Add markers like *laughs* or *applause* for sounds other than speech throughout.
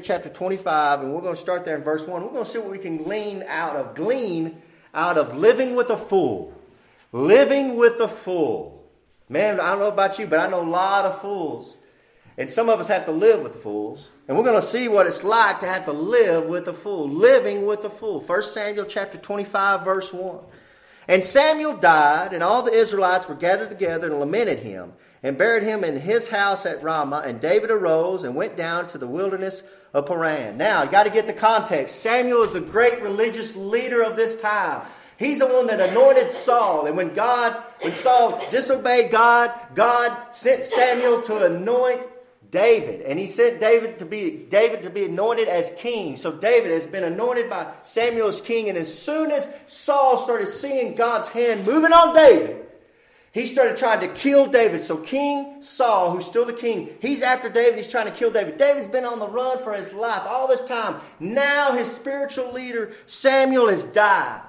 chapter 25, and we're going to start there in verse 1. We're going to see what we can glean out of, glean out of living with a fool. Living with a fool. Man, I don't know about you, but I know a lot of fools. And some of us have to live with fools. And we're going to see what it's like to have to live with a fool. Living with a fool. 1 Samuel chapter 25, verse 1. And Samuel died, and all the Israelites were gathered together and lamented him, and buried him in his house at Ramah. And David arose and went down to the wilderness of Paran. Now, you got to get the context. Samuel is the great religious leader of this time. He's the one that anointed Saul. And when God, when Saul disobeyed God, God sent Samuel to anoint David, and he sent David to be David to be anointed as king. So David has been anointed by Samuel as king, and as soon as Saul started seeing God's hand moving on David, he started trying to kill David. So King Saul, who's still the king, he's after David. He's trying to kill David. David's been on the run for his life all this time. Now his spiritual leader Samuel has died.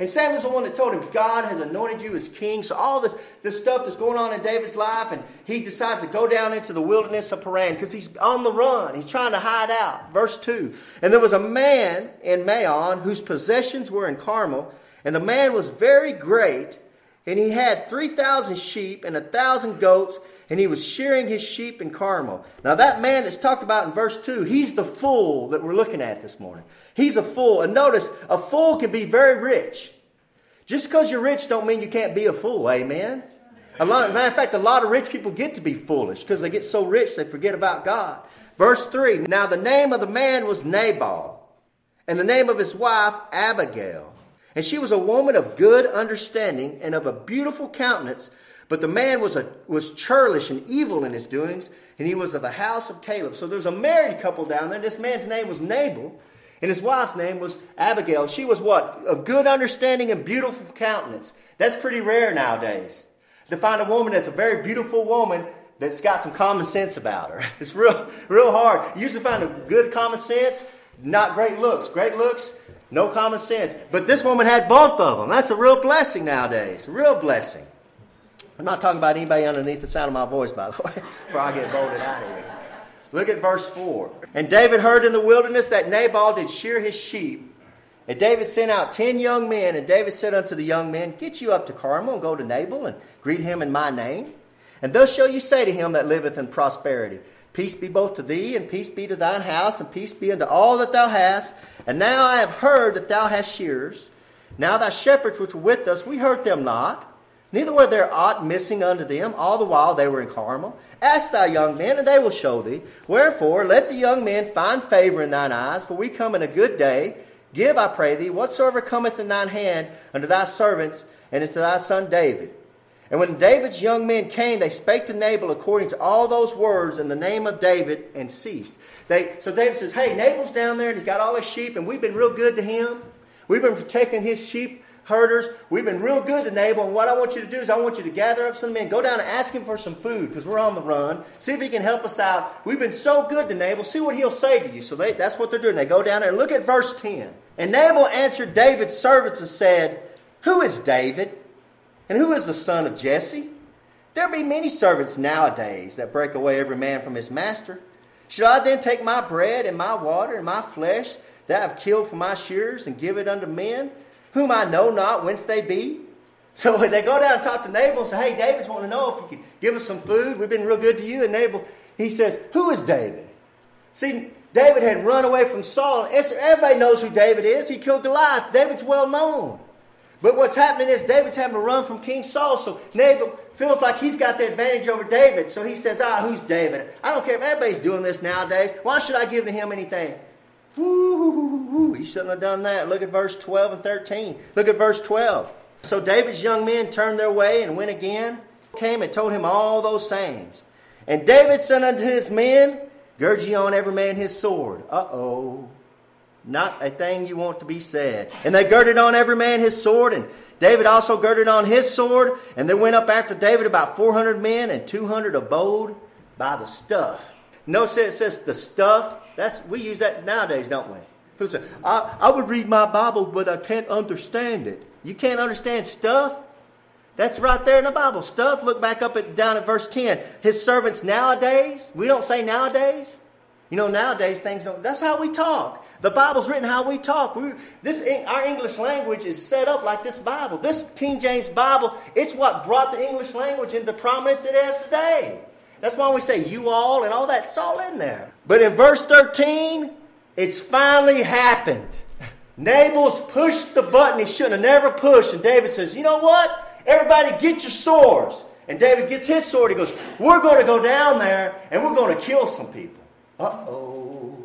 And Samuel's the one that told him, God has anointed you as king. So all this, this stuff that's going on in David's life, and he decides to go down into the wilderness of Paran because he's on the run. He's trying to hide out. Verse 2. And there was a man in Maon whose possessions were in Carmel, and the man was very great, and he had 3,000 sheep and a 1,000 goats, and he was shearing his sheep in Carmel. Now, that man that's talked about in verse 2, he's the fool that we're looking at this morning. He's a fool. And notice, a fool can be very rich. Just because you're rich don't mean you can't be a fool. Amen. A lot, matter of fact, a lot of rich people get to be foolish because they get so rich they forget about God. Verse 3 Now the name of the man was Nabal, and the name of his wife Abigail. And she was a woman of good understanding and of a beautiful countenance. But the man was, a, was churlish and evil in his doings, and he was of the house of Caleb. So there's a married couple down there. This man's name was Nabal, and his wife's name was Abigail. She was what? Of good understanding and beautiful countenance. That's pretty rare nowadays. To find a woman that's a very beautiful woman that's got some common sense about her. *laughs* It's real, real hard. You usually find a good common sense, not great looks. Great looks, no common sense. But this woman had both of them. That's a real blessing nowadays. Real blessing. I'm not talking about anybody underneath the sound of my voice, by the *laughs* way, before I get bolted out of here. Look at verse 4. And David heard in the wilderness that Nabal did shear his sheep. And David sent out ten young men, and David said unto the young men, Get you up to Carmel, and go to Nabal, and greet him in my name. And thus shall you say to him that liveth in prosperity, Peace be both to thee, and peace be to thine house, and peace be unto all that thou hast. And now I have heard that thou hast shears. Now thy shepherds which were with us, we hurt them not. Neither were there aught missing unto them, all the while they were in Carmel. Ask thy young men, and they will show thee. Wherefore, let the young men find favor in thine eyes, for we come in a good day. Give, I pray thee, whatsoever cometh in thine hand unto thy servants, and unto thy son David. And when David's young men came, they spake to Nabal according to all those words in the name of David, and ceased. They, so David says, Hey, Nabal's down there, and he's got all his sheep, and we've been real good to him. We've been protecting his sheep herders. We've been real good to Nabal, and what I want you to do is I want you to gather up some men, go down and ask him for some food because we're on the run. See if he can help us out. We've been so good to Nabal. See what he'll say to you. So they, that's what they're doing. They go down there and look at verse 10. And Nabal answered David's servants and said, Who is David? And who is the son of Jesse? There be many servants nowadays that break away every man from his master. Should I then take my bread and my water and my flesh that I have killed for my shears and give it unto men? Whom I know not whence they be. So *laughs* they go down and talk to Nabal and say, Hey, David's wanting to know if you could give us some food. We've been real good to you. And Nabal, he says, Who is David? See, David had run away from Saul. Everybody knows who David is. He killed Goliath. David's well known. But what's happening is David's having to run from King Saul. So Nabal feels like he's got the advantage over David. So he says, Ah, who's David? I don't care if everybody's doing this nowadays. Why should I give to him anything? Woo, he shouldn't have done that. Look at verse 12 and 13. Look at verse 12. So David's young men turned their way and went again, came and told him all those sayings. And David said unto his men, Gird ye on every man his sword. Uh oh. Not a thing you want to be said. And they girded on every man his sword, and David also girded on his sword, and there went up after David about 400 men, and 200 abode by the stuff. Notice it says the stuff that's we use that nowadays, don't we? People say, I, I would read my Bible, but I can't understand it. You can't understand stuff? That's right there in the Bible. Stuff. Look back up at down at verse 10. His servants nowadays, we don't say nowadays. You know, nowadays things don't. That's how we talk. The Bible's written how we talk. We, this our English language is set up like this Bible. This King James Bible, it's what brought the English language into prominence it has today. That's why we say you all and all that. It's all in there. But in verse 13, it's finally happened. *laughs* Nabal's pushed the button he shouldn't have never pushed, and David says, "You know what? Everybody, get your swords." And David gets his sword. He goes, "We're going to go down there and we're going to kill some people." Uh oh.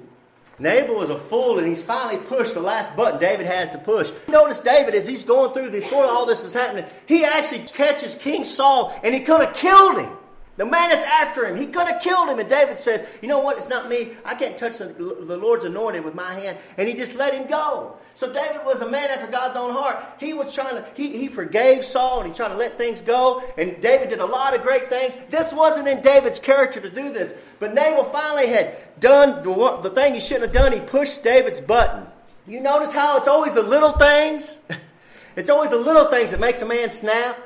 Nabal was a fool and he's finally pushed the last button David has to push. Notice David, as he's going through, before all this is happening, he actually catches King Saul and he could have killed him. The man is after him. He could have killed him. And David says, You know what? It's not me. I can't touch the, the, Lord's anointed with my hand. And he just let him go. So David was a man after God's own heart. He was trying to, he, he forgave Saul and he tried to let things go. And David did a lot of great things. This wasn't in David's character to do this. But Nabal finally had done the, the thing he shouldn't have done. He pushed David's button. You notice how it's always the little things? *laughs* it's always the little things that makes a man snap.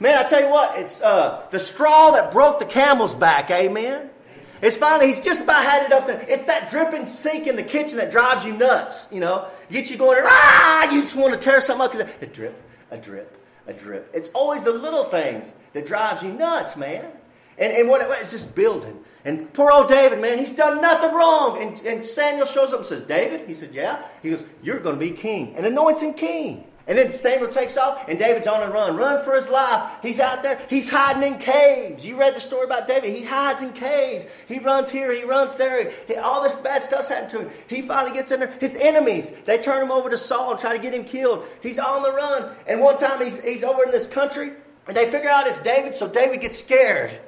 Man, I tell you what, it's uh, the straw that broke the camel's back, amen? It's finally, he's just about had it up there. It's that dripping sink in the kitchen that drives you nuts, you know? Get you going, ah, you just want to tear something up because a drip, a drip, a drip. It's always the little things that drives you nuts, man. And, and what it's just building. And poor old David, man, he's done nothing wrong. And, and Samuel shows up and says, David? He said, Yeah. He goes, You're going to be king. And anoints him king. And then Samuel takes off, and David's on a run. Run for his life. He's out there. He's hiding in caves. You read the story about David. He hides in caves. He runs here. He runs there. He, all this bad stuff's happened to him. He finally gets in there. His enemies, they turn him over to Saul and try to get him killed. He's on the run. And one time he's, he's over in this country, and they figure out it's David, so David gets scared.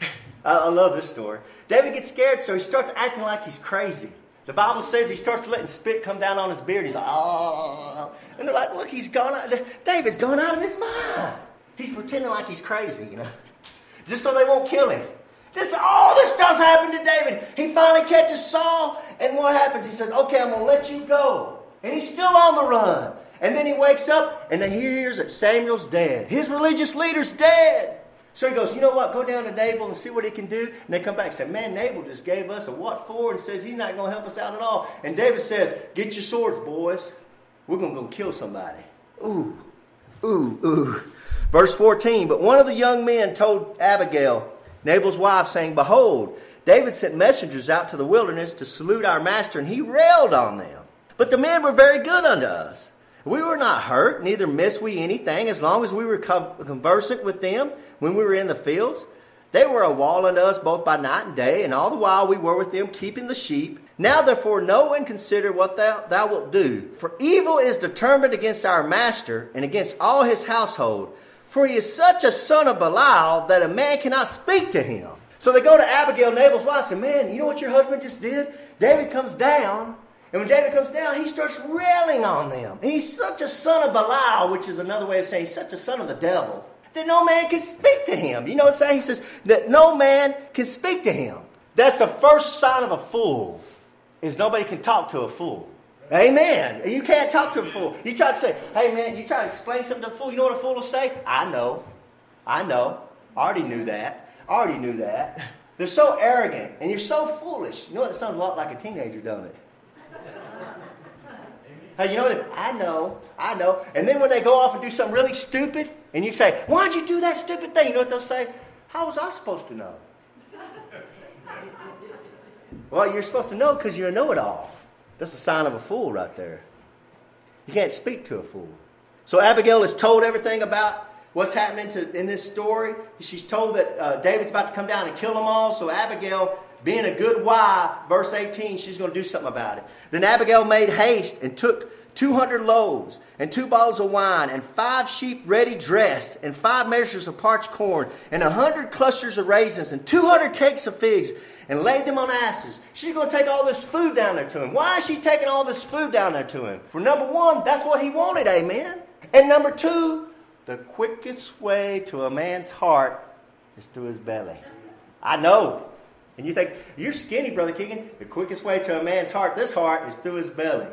*laughs* I, I love this story. David gets scared, so he starts acting like he's crazy. The Bible says he starts letting spit come down on his beard. He's like, oh. And they're like, look, he's gone out. David's gone out of his mind. He's pretending like he's crazy, you know, just so they won't kill him. This all this stuff's happened to David. He finally catches Saul, and what happens? He says, "Okay, I'm gonna let you go," and he's still on the run. And then he wakes up, and he hears that Samuel's dead. His religious leader's dead. So he goes, you know what? Go down to Nabal and see what he can do. And they come back and say, man, Nabal just gave us a what for and says he's not going to help us out at all. And David says, get your swords, boys. We're going to go kill somebody. Ooh, ooh, ooh. Verse 14, but one of the young men told Abigail, Nabal's wife, saying, Behold, David sent messengers out to the wilderness to salute our master, and he railed on them. But the men were very good unto us. We were not hurt, neither missed we anything, as long as we were conversant with them when we were in the fields. They were a wall unto us both by night and day, and all the while we were with them keeping the sheep. Now therefore know and consider what thou, thou wilt do. For evil is determined against our master and against all his household. For he is such a son of Belial that a man cannot speak to him. So they go to Abigail, Nabal's wife, and say, Man, you know what your husband just did? David comes down and when David comes down, he starts railing on them. And he's such a son of Belial, which is another way of saying such a son of the devil, that no man can speak to him. You know what I'm saying? He says that no man can speak to him. That's the first sign of a fool, is nobody can talk to a fool. Amen. You can't talk to a fool. You try to say, hey man, you try to explain something to a fool. You know what a fool will say? I know. I know. I already knew that. I already knew that. They're so arrogant and you're so foolish. You know what? It sounds a lot like a teenager, don't it? Hey, you know what? I know, I know. And then when they go off and do something really stupid, and you say, Why'd you do that stupid thing? You know what they'll say? How was I supposed to know? *laughs* well, you're supposed to know because you're a know it all. That's a sign of a fool right there. You can't speak to a fool. So Abigail is told everything about what's happening to, in this story. She's told that uh, David's about to come down and kill them all. So Abigail being a good wife, verse 18, she's going to do something about it. Then Abigail made haste and took 200 loaves and two bottles of wine and five sheep ready dressed and five measures of parched corn and a hundred clusters of raisins and 200 cakes of figs and laid them on asses. She's going to take all this food down there to him. Why is she taking all this food down there to him? For number one, that's what he wanted, amen. And number two, the quickest way to a man's heart is through his belly. I know. And you think, you're skinny, Brother Keegan. The quickest way to a man's heart, this heart, is through his belly.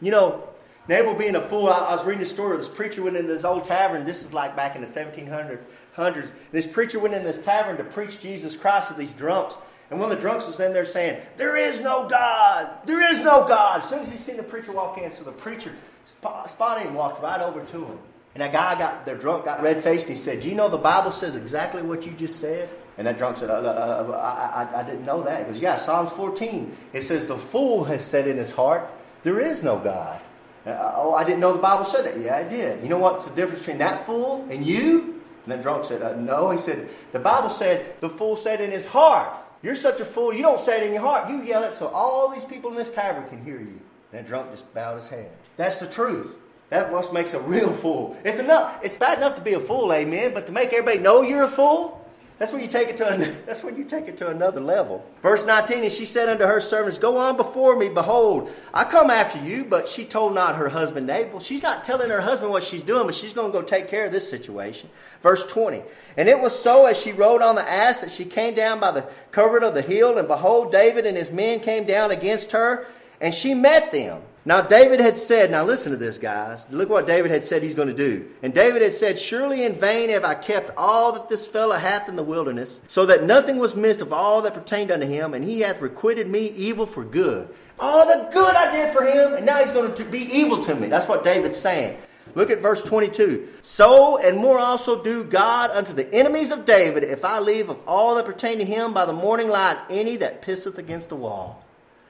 You know, Nabal being a fool, I, I was reading a story of this preacher went into this old tavern. This is like back in the 1700s. This preacher went in this tavern to preach Jesus Christ to these drunks. And one of the drunks was in there saying, There is no God. There is no God. As soon as he seen the preacher walk in, so the preacher spotted him, walked right over to him. And that guy got, their drunk got red faced. He said, Do you know the Bible says exactly what you just said? And that drunk said, uh, uh, uh, I, I, I didn't know that. He goes, Yeah, Psalms 14. It says, The fool has said in his heart, There is no God. Uh, oh, I didn't know the Bible said that. Yeah, I did. You know what's the difference between that fool and you? And that drunk said, uh, No. He said, The Bible said, The fool said in his heart. You're such a fool. You don't say it in your heart. You yell it so all these people in this tavern can hear you. And that drunk just bowed his head. That's the truth. That what makes a real fool. It's enough. It's bad enough to be a fool, amen. But to make everybody know you're a fool, that's when you take it to an, *laughs* that's when you take it to another level. Verse 19, and she said unto her servants, Go on before me, behold, I come after you, but she told not her husband Nabal. She's not telling her husband what she's doing, but she's going to go take care of this situation. Verse 20, and it was so as she rode on the ass that she came down by the covert of the hill, and behold, David and his men came down against her, and she met them. Now, David had said, now listen to this, guys. Look what David had said he's going to do. And David had said, Surely in vain have I kept all that this fellow hath in the wilderness, so that nothing was missed of all that pertained unto him, and he hath requited me evil for good. All the good I did for him, and now he's going to be evil to me. That's what David's saying. Look at verse 22. So and more also do God unto the enemies of David, if I leave of all that pertain to him by the morning light any that pisseth against the wall.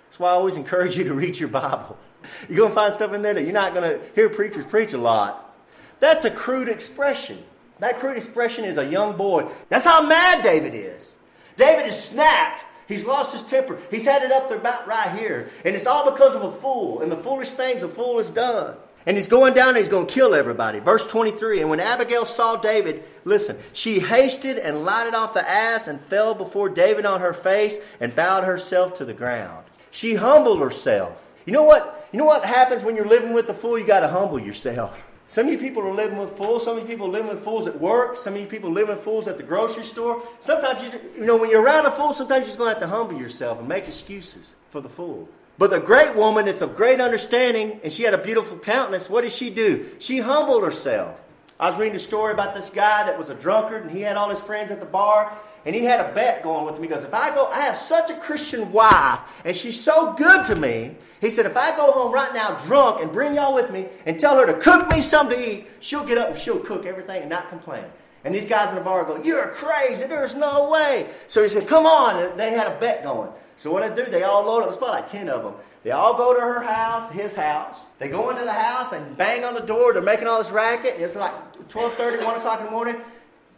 That's why I always encourage you to read your Bible. *laughs* You're going to find stuff in there that you're not going to hear preachers preach a lot. That's a crude expression. That crude expression is a young boy. That's how mad David is. David is snapped. He's lost his temper. He's had it up there about right here. And it's all because of a fool and the foolish things a fool has done. And he's going down and he's going to kill everybody. Verse 23 And when Abigail saw David, listen, she hasted and lighted off the ass and fell before David on her face and bowed herself to the ground. She humbled herself. You know what? You know what happens when you're living with a fool? You got to humble yourself. Some of you people are living with fools. Some of you people are living with fools at work. Some of you people live with fools at the grocery store. Sometimes you, you know, when you're around a fool, sometimes you're just going to have to humble yourself and make excuses for the fool. But the great woman is of great understanding, and she had a beautiful countenance. What did she do? She humbled herself. I was reading a story about this guy that was a drunkard, and he had all his friends at the bar, and he had a bet going with me. He goes, If I go, I have such a Christian wife, and she's so good to me. He said, If I go home right now drunk and bring y'all with me and tell her to cook me something to eat, she'll get up and she'll cook everything and not complain. And these guys in the bar go, You're crazy. There's no way. So he said, Come on. And they had a bet going. So what they do, they all load up. It's probably like 10 of them. They all go to her house, his house. They go into the house and bang on the door. They're making all this racket. It's like 12:30, 1 o'clock in the morning.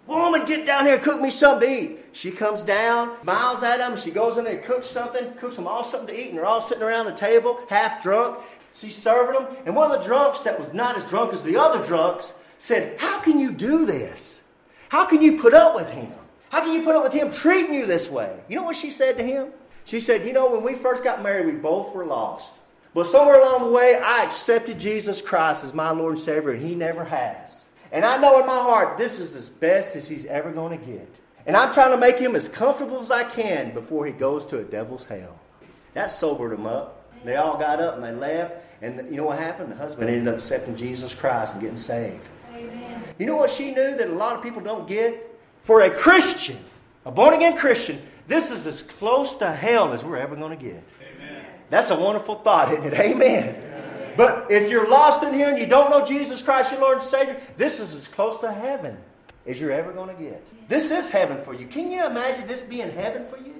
Woman, get down here and cook me something to eat. She comes down, smiles at them. She goes in there and cooks something, cooks them all something to eat, and they're all sitting around the table, half drunk. She's serving them. And one of the drunks that was not as drunk as the other drunks said, How can you do this? How can you put up with him? How can you put up with him treating you this way? You know what she said to him? She said, You know, when we first got married, we both were lost. But somewhere along the way, I accepted Jesus Christ as my Lord and Savior, and He never has. And I know in my heart this is as best as he's ever going to get. And I'm trying to make him as comfortable as I can before he goes to a devil's hell. That sobered him up. They all got up and they left. And you know what happened? The husband ended up accepting Jesus Christ and getting saved. Amen. You know what she knew that a lot of people don't get? For a Christian, a born again Christian, this is as close to hell as we're ever going to get. Amen. That's a wonderful thought, isn't it? Amen. But if you're lost in here and you don't know Jesus Christ, your Lord and Savior, this is as close to heaven as you're ever going to get. This is heaven for you. Can you imagine this being heaven for you?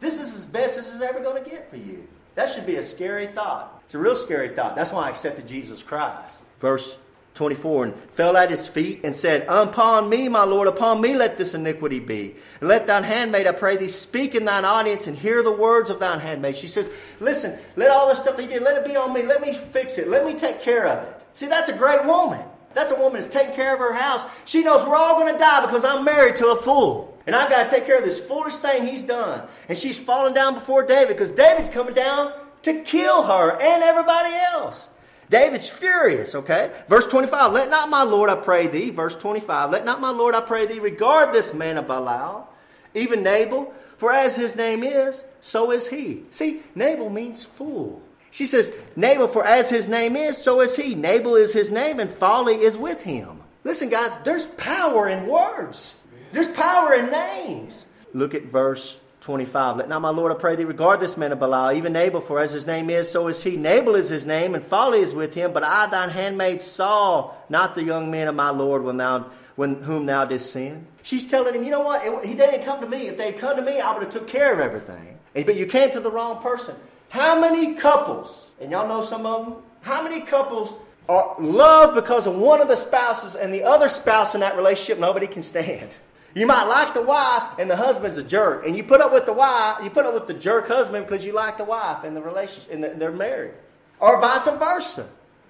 This is as best as it's ever going to get for you. That should be a scary thought. It's a real scary thought. That's why I accepted Jesus Christ. Verse 24 and fell at his feet and said, Upon me, my Lord, upon me let this iniquity be. And let thine handmaid, I pray thee, speak in thine audience and hear the words of thine handmaid. She says, Listen, let all this stuff you did, let it be on me. Let me fix it. Let me take care of it. See, that's a great woman. That's a woman that's taking care of her house. She knows we're all going to die because I'm married to a fool. And I've got to take care of this foolish thing he's done. And she's falling down before David because David's coming down to kill her and everybody else. David's furious, okay? Verse 25, let not my Lord, I pray thee, verse 25, let not my Lord, I pray thee, regard this man of Belial, even Nabal, for as his name is, so is he. See, Nabal means fool. She says, Nabal, for as his name is, so is he. Nabal is his name, and folly is with him. Listen, guys, there's power in words. There's power in names. Look at verse 25. Let not my Lord, I pray thee, regard this man of Belial, even Nabal, for as his name is, so is he. Nabal is his name, and folly is with him. But I, thine handmaid, saw not the young men of my Lord when thou, when, whom thou didst send. She's telling him, you know what? It, he didn't come to me. If they'd come to me, I would have took care of everything. But you came to the wrong person. How many couples, and y'all know some of them, how many couples are loved because of one of the spouses and the other spouse in that relationship nobody can stand? You might like the wife and the husband's a jerk, and you put up with the wife, you put up with the jerk husband because you like the wife and the relationship, and the, they're married, or vice versa.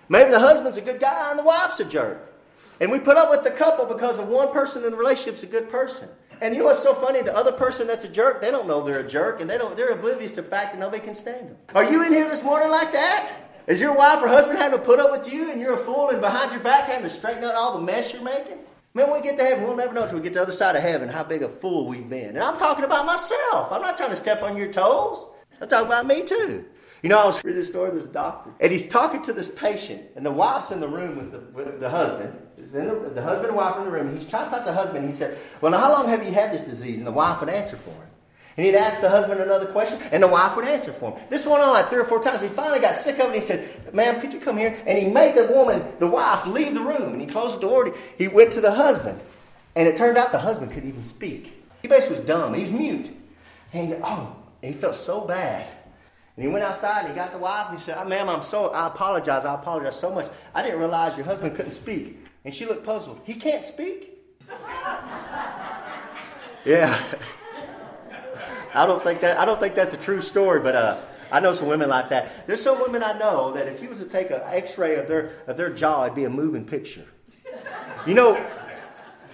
Maybe the husband's a good guy and the wife's a jerk, and we put up with the couple because of one person in the relationship's a good person. And you know what's so funny? The other person that's a jerk, they don't know they're a jerk, and they don't. They're oblivious to the fact that nobody can stand them. Are you in here this morning like that? Is your wife or husband having to put up with you, and you're a fool, and behind your back having to straighten out all the mess you're making? Man, when we get to heaven, we'll never know until we get to the other side of heaven how big a fool we've been. And I'm talking about myself. I'm not trying to step on your toes. I'm talking about me too. You know, I was reading this story of this doctor, and he's talking to this patient, and the wife's in the room with the, with the husband. Is in the, the husband and wife in the room. He's trying to talk to the husband. He said, "Well, now, how long have you had this disease?" And the wife would answer for him. And he'd ask the husband another question, and the wife would answer for him. This went on like three or four times. He finally got sick of it, and he said, Ma'am, could you come here? And he made the woman, the wife, leave the room. And he closed the door. He went to the husband. And it turned out the husband couldn't even speak. He basically was dumb. He was mute. And he, oh, he felt so bad. And he went outside and he got the wife and he said, oh, Ma'am, I'm so, I apologize. I apologize so much. I didn't realize your husband couldn't speak. And she looked puzzled. He can't speak? *laughs* yeah. I don't think that I don't think that's a true story, but uh, I know some women like that. There's some women I know that if you was to take an X-ray of their of their jaw, it'd be a moving picture. You know,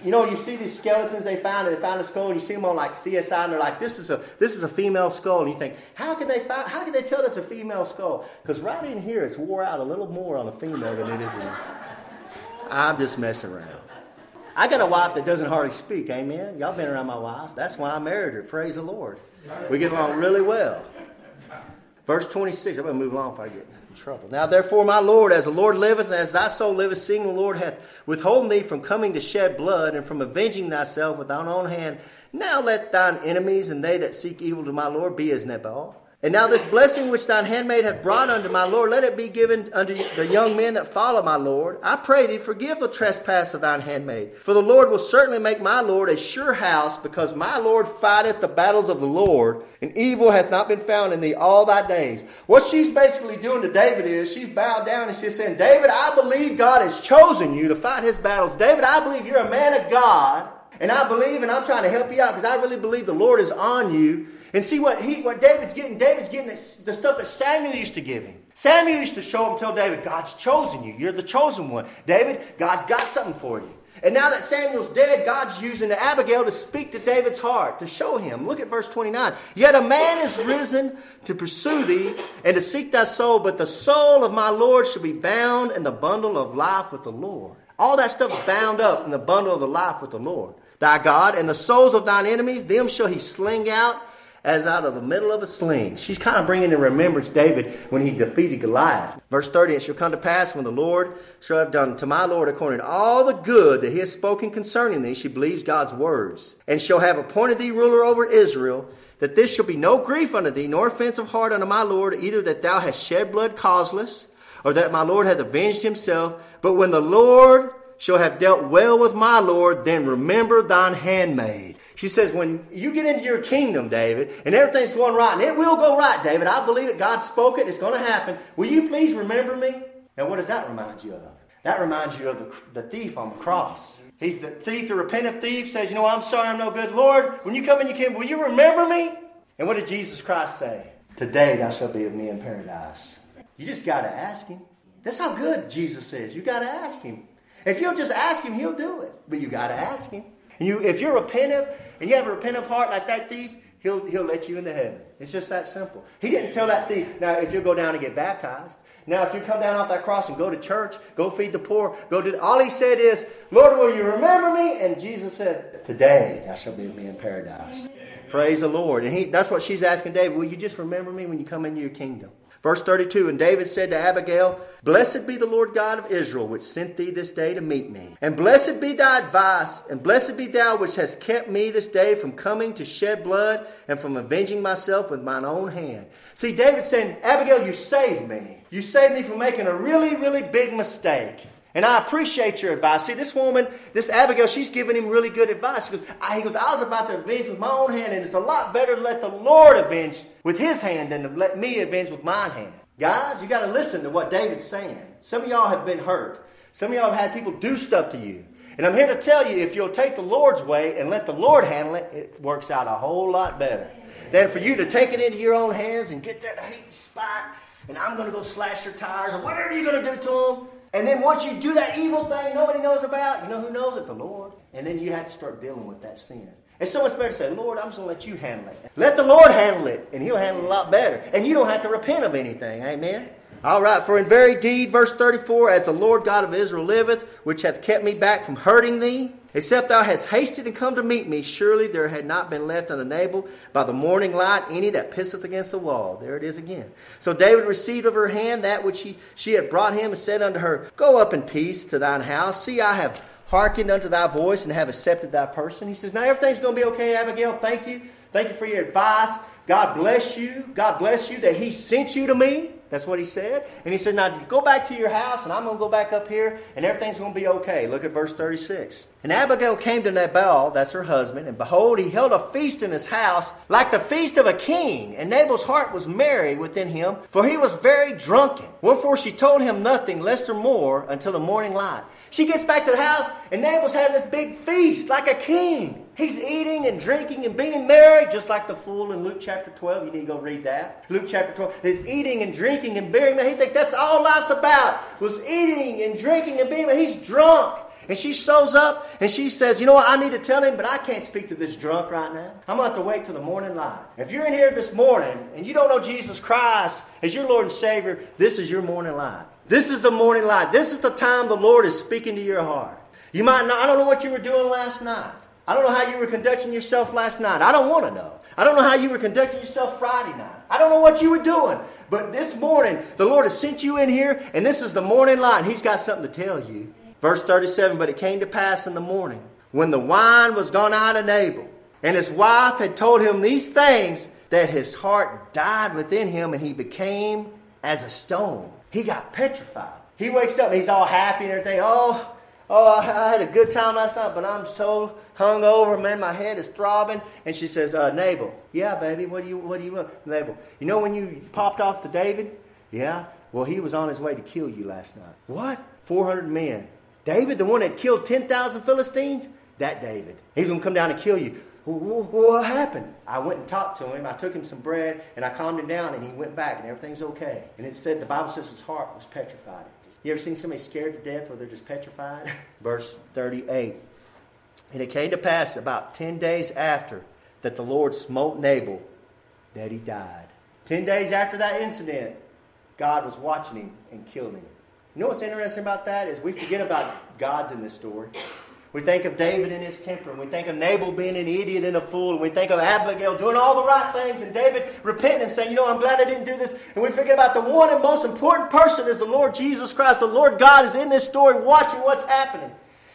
you know, you see these skeletons they found, and they found a skull, and you see them on like CSI, and they're like, "This is a this is a female skull," and you think, "How can they find? How can they tell that's a female skull?" Because right in here, it's wore out a little more on a female than it is in. I'm just messing around. I got a wife that doesn't hardly speak. Amen. Y'all been around my wife. That's why I married her. Praise the Lord. We get along really well. Verse 26. I'm going to move along if I get in trouble. Now, therefore, my Lord, as the Lord liveth, and as thy soul liveth, seeing the Lord hath withholden thee from coming to shed blood, and from avenging thyself with thine own hand, now let thine enemies and they that seek evil to my Lord be as Nabal. And now this blessing which thine handmaid hath brought unto my Lord, let it be given unto the young men that follow my Lord. I pray thee, forgive the trespass of thine handmaid. For the Lord will certainly make my Lord a sure house, because my Lord fighteth the battles of the Lord, and evil hath not been found in thee all thy days. What she's basically doing to David is she's bowed down and she's saying, David, I believe God has chosen you to fight his battles. David, I believe you're a man of God. And I believe, and I'm trying to help you out because I really believe the Lord is on you. And see what he, what David's getting. David's getting this, the stuff that Samuel used to give him. Samuel used to show him, tell David, God's chosen you. You're the chosen one. David, God's got something for you. And now that Samuel's dead, God's using the Abigail to speak to David's heart, to show him. Look at verse 29. Yet a man is risen to pursue thee and to seek thy soul, but the soul of my Lord shall be bound in the bundle of life with the Lord. All that stuff's bound up in the bundle of the life with the Lord. Thy God, and the souls of thine enemies, them shall he sling out as out of the middle of a sling. She's kind of bringing in remembrance David when he defeated Goliath. Verse 30 It shall come to pass when the Lord shall have done to my Lord according to all the good that he has spoken concerning thee, she believes God's words, and shall have appointed thee ruler over Israel, that this shall be no grief unto thee, nor offense of heart unto my Lord, either that thou hast shed blood causeless, or that my Lord hath avenged himself. But when the Lord shall have dealt well with my Lord, then remember thine handmaid. She says, when you get into your kingdom, David, and everything's going right, and it will go right, David, I believe it, God spoke it, it's going to happen. Will you please remember me? Now, what does that remind you of? That reminds you of the, the thief on the cross. He's the thief, the repentant thief, says, You know, I'm sorry, I'm no good. Lord, when you come in your kingdom, will you remember me? And what did Jesus Christ say? Today thou shalt be with me in paradise. You just got to ask him. That's how good Jesus is. You got to ask him. If you'll just ask him, he'll do it. But you got to ask him. And you, if you're repentant and you have a repentant heart like that thief, he'll, he'll let you into heaven. It's just that simple. He didn't tell that thief, now if you go down and get baptized, now if you come down off that cross and go to church, go feed the poor, go do, all he said is, Lord, will you remember me? And Jesus said, today thou shalt be with me in paradise. Praise the Lord. And he, that's what she's asking David. Will you just remember me when you come into your kingdom? Verse 32 And David said to Abigail, Blessed be the Lord God of Israel, which sent thee this day to meet me. And blessed be thy advice, and blessed be thou which hast kept me this day from coming to shed blood and from avenging myself with mine own hand. See, David saying, Abigail, you saved me. You saved me from making a really, really big mistake. And I appreciate your advice. See, this woman, this Abigail, she's giving him really good advice. He goes, I, he goes, I was about to avenge with my own hand, and it's a lot better to let the Lord avenge with his hand than to let me avenge with mine hand. Guys, you got to listen to what David's saying. Some of y'all have been hurt. Some of y'all have had people do stuff to you. And I'm here to tell you if you'll take the Lord's way and let the Lord handle it, it works out a whole lot better than for you to take it into your own hands and get that hate spot and I'm going to go slash your tires or whatever you're going to do to them. And then once you do that evil thing nobody knows about, you know who knows it? The Lord. And then you have to start dealing with that sin. It's so much better to say, Lord, I'm just going to let you handle it. Let the Lord handle it, and He'll handle it a lot better. And you don't have to repent of anything. Amen? All right, for in very deed, verse 34, as the Lord God of Israel liveth, which hath kept me back from hurting thee, except thou hast hasted and come to meet me, surely there had not been left unto by the morning light any that pisseth against the wall. There it is again. So David received of her hand that which he, she had brought him, and said unto her, Go up in peace to thine house. See, I have hearkened unto thy voice and have accepted thy person. He says, Now everything's going to be okay, Abigail. Thank you. Thank you for your advice. God bless you. God bless you that he sent you to me. That's what he said. And he said, Now go back to your house, and I'm going to go back up here, and everything's going to be okay. Look at verse 36. And Abigail came to Nabal, that's her husband, and behold, he held a feast in his house, like the feast of a king. And Nabal's heart was merry within him, for he was very drunken. Wherefore she told him nothing, less or more, until the morning light. She gets back to the house, and Nabal's having this big feast, like a king. He's eating and drinking and being merry, just like the fool in Luke chapter 12. You need to go read that. Luke chapter 12. He's eating and drinking and being merry. He thinks that's all life's about, was eating and drinking and being merry. He's drunk. And she shows up and she says, You know what? I need to tell him, but I can't speak to this drunk right now. I'm going to have to wait till the morning light. If you're in here this morning and you don't know Jesus Christ as your Lord and Savior, this is your morning light. This is the morning light. This is the time the Lord is speaking to your heart. You might not, I don't know what you were doing last night. I don't know how you were conducting yourself last night. I don't want to know. I don't know how you were conducting yourself Friday night. I don't know what you were doing. But this morning, the Lord has sent you in here, and this is the morning light. He's got something to tell you. Verse 37 But it came to pass in the morning, when the wine was gone out of Nabal, and his wife had told him these things, that his heart died within him, and he became as a stone. He got petrified. He wakes up, he's all happy and everything. Oh, Oh, I had a good time last night, but I'm so hungover, man. My head is throbbing. And she says, uh, Nabal, yeah, baby, what do you what do you want? Nabal, you know when you popped off to David? Yeah. Well, he was on his way to kill you last night. What? 400 men. David, the one that killed 10,000 Philistines? That David. He's going to come down and kill you. What happened? I went and talked to him. I took him some bread and I calmed him down, and he went back, and everything's okay. And it said the Bible says his heart was petrified. You ever seen somebody scared to death where they're just petrified? *laughs* Verse 38. And it came to pass about 10 days after that the Lord smote Nabal that he died. 10 days after that incident, God was watching him and killed him. You know what's interesting about that is we forget about God's in this story. We think of David and his temper, and we think of Nabal being an idiot and a fool, and we think of Abigail doing all the right things, and David repenting and saying, You know, I'm glad I didn't do this. And we forget about the one and most important person is the Lord Jesus Christ. The Lord God is in this story watching what's happening.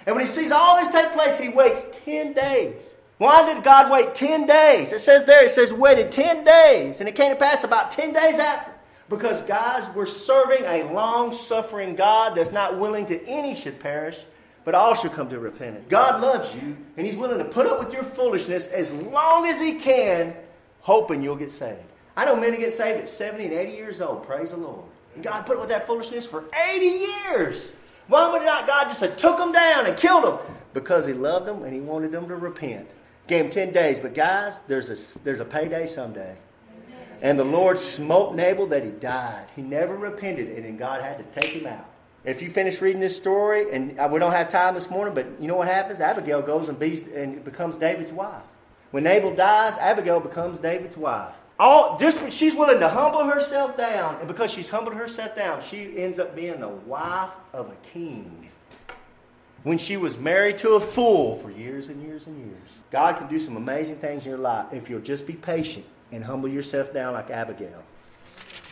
And when he sees all this take place, he waits 10 days. Why did God wait 10 days? It says there, it says waited 10 days, and it came to pass about 10 days after. Because, guys, we're serving a long suffering God that's not willing to any should perish but all should come to repentance. God loves you, and He's willing to put up with your foolishness as long as He can, hoping you'll get saved. I know many get saved at 70 and 80 years old. Praise the Lord. And God put up with that foolishness for 80 years. Why would not God just have took them down and killed them? Because He loved them and He wanted them to repent. Gave them 10 days. But guys, there's a, there's a payday someday. And the Lord smote Nabal that he died. He never repented, and then God had to take him out. If you finish reading this story, and uh, we don't have time this morning, but you know what happens? Abigail goes and, and becomes David's wife. When Nabal dies, Abigail becomes David's wife. All just she's willing to humble herself down, and because she's humbled herself down, she ends up being the wife of a king. When she was married to a fool for years and years and years. God can do some amazing things in your life if you'll just be patient and humble yourself down like Abigail.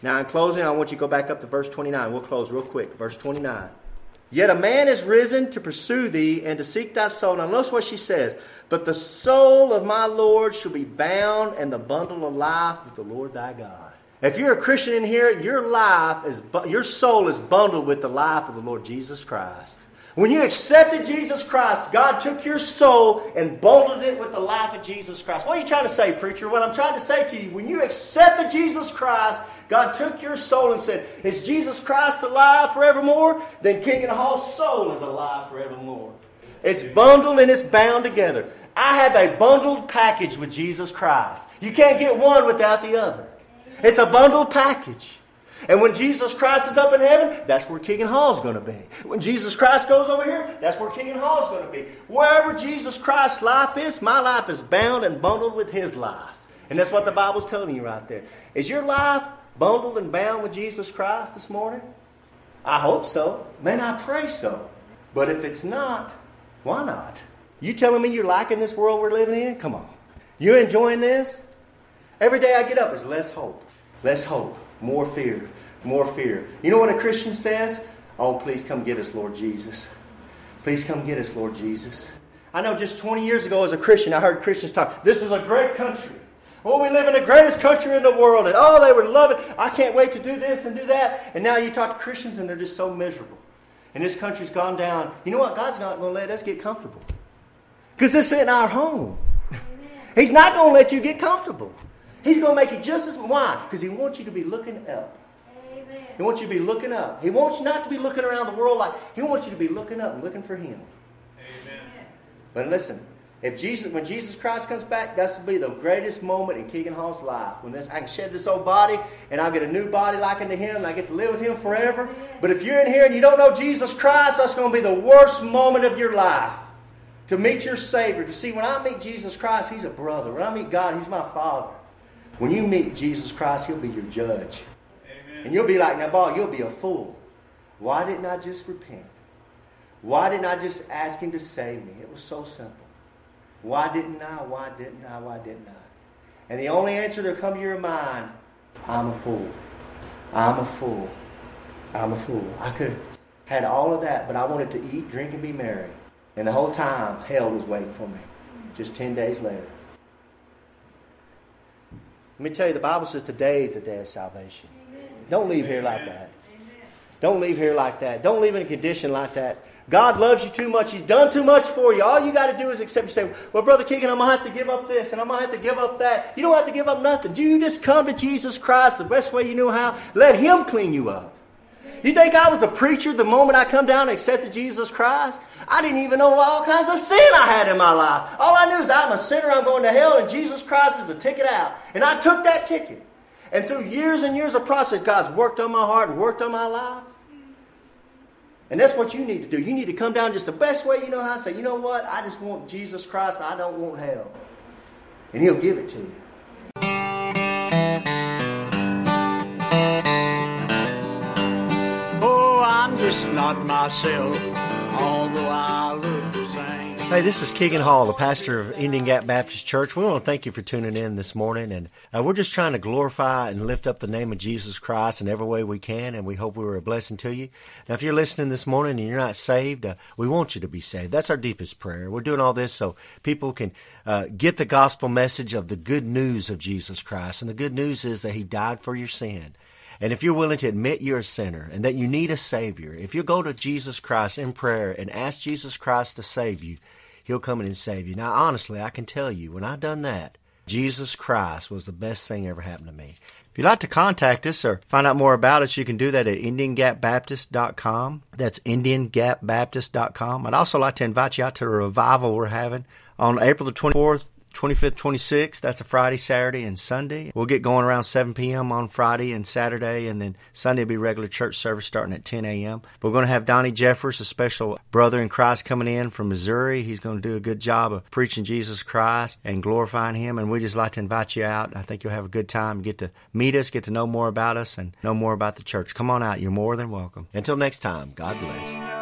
Now, in closing, I want you to go back up to verse 29. We'll close real quick. Verse 29. Yet a man is risen to pursue thee and to seek thy soul. Now, notice what she says. But the soul of my Lord shall be bound in the bundle of life with the Lord thy God. If you're a Christian in here, your life is your soul is bundled with the life of the Lord Jesus Christ. When you accepted Jesus Christ, God took your soul and bundled it with the life of Jesus Christ. What are you trying to say, preacher? What I'm trying to say to you, when you accepted Jesus Christ, God took your soul and said, Is Jesus Christ alive forevermore? Then Keegan Hall's soul is alive forevermore. It's bundled and it's bound together. I have a bundled package with Jesus Christ. You can't get one without the other. It's a bundled package. And when Jesus Christ is up in heaven, that's where Keegan Hall is going to be. When Jesus Christ goes over here, that's where Keegan Hall is going to be. Wherever Jesus Christ's life is, my life is bound and bundled with his life. And that's what the Bible's telling you right there. Is your life bundled and bound with Jesus Christ this morning? I hope so. Man, I pray so. But if it's not, why not? You telling me you're liking this world we're living in? Come on. You enjoying this? Every day I get up is less hope. Less hope. More fear. More fear. You know what a Christian says? Oh, please come get us, Lord Jesus. Please come get us, Lord Jesus. I know just 20 years ago as a Christian, I heard Christians talk, this is a great country. Oh, we live in the greatest country in the world. And oh, they would love it. I can't wait to do this and do that. And now you talk to Christians and they're just so miserable. And this country's gone down. You know what? God's not going to let us get comfortable. Because this isn't our home. Amen. He's not going to let you get comfortable. He's going to make it just as why? Because he wants you to be looking up. Amen. He wants you to be looking up. He wants you not to be looking around the world like he wants you to be looking up and looking for him. Amen. But listen, if Jesus, when Jesus Christ comes back, that's will be the greatest moment in Keegan Hall's life. When this, I can shed this old body and I'll get a new body like unto Him, and I get to live with Him forever. But if you're in here and you don't know Jesus Christ, that's going to be the worst moment of your life to meet your Savior. Because see, when I meet Jesus Christ, He's a brother. When I meet God, He's my Father. When you meet Jesus Christ, He'll be your judge. Amen. And you'll be like, now, boy, you'll be a fool. Why didn't I just repent? Why didn't I just ask Him to save me? It was so simple. Why didn't I? Why didn't I? Why didn't I? And the only answer to come to your mind, I'm a fool. I'm a fool. I'm a fool. I could have had all of that, but I wanted to eat, drink, and be merry. And the whole time, hell was waiting for me. Just 10 days later. Let me tell you, the Bible says today is the day of salvation. Amen. Don't leave here like that. Amen. Don't leave here like that. Don't leave in a condition like that. God loves you too much. He's done too much for you. All you got to do is accept. You say, "Well, brother Keegan, I'm gonna have to give up this, and I'm gonna have to give up that." You don't have to give up nothing. Do you just come to Jesus Christ the best way you know how. Let Him clean you up. You think I was a preacher the moment I come down and accepted Jesus Christ? I didn't even know all kinds of sin I had in my life. All I knew is I'm a sinner, I'm going to hell, and Jesus Christ is a ticket out. And I took that ticket. And through years and years of process, God's worked on my heart worked on my life. And that's what you need to do. You need to come down just the best way you know how. Say, you know what? I just want Jesus Christ. I don't want hell. And He'll give it to you. Just not myself, although I look the same. Hey, this is Keegan Hall, the pastor of Indian Gap Baptist Church. We want to thank you for tuning in this morning, and uh, we're just trying to glorify and lift up the name of Jesus Christ in every way we can, and we hope we were a blessing to you. Now, if you're listening this morning and you're not saved, uh, we want you to be saved. That's our deepest prayer. We're doing all this so people can uh, get the gospel message of the good news of Jesus Christ, and the good news is that He died for your sin. And if you're willing to admit you're a sinner and that you need a Savior, if you go to Jesus Christ in prayer and ask Jesus Christ to save you, He'll come in and save you. Now, honestly, I can tell you, when I done that, Jesus Christ was the best thing ever happened to me. If you'd like to contact us or find out more about us, you can do that at IndianGapBaptist.com. That's IndianGapBaptist.com. I'd also like to invite you out to a revival we're having on April the 24th 25th, 26th, that's a Friday, Saturday, and Sunday. We'll get going around 7 p.m. on Friday and Saturday, and then Sunday will be regular church service starting at 10 a.m. We're going to have Donnie Jeffers, a special brother in Christ, coming in from Missouri. He's going to do a good job of preaching Jesus Christ and glorifying Him, and we just like to invite you out. I think you'll have a good time, get to meet us, get to know more about us, and know more about the church. Come on out. You're more than welcome. Until next time, God bless.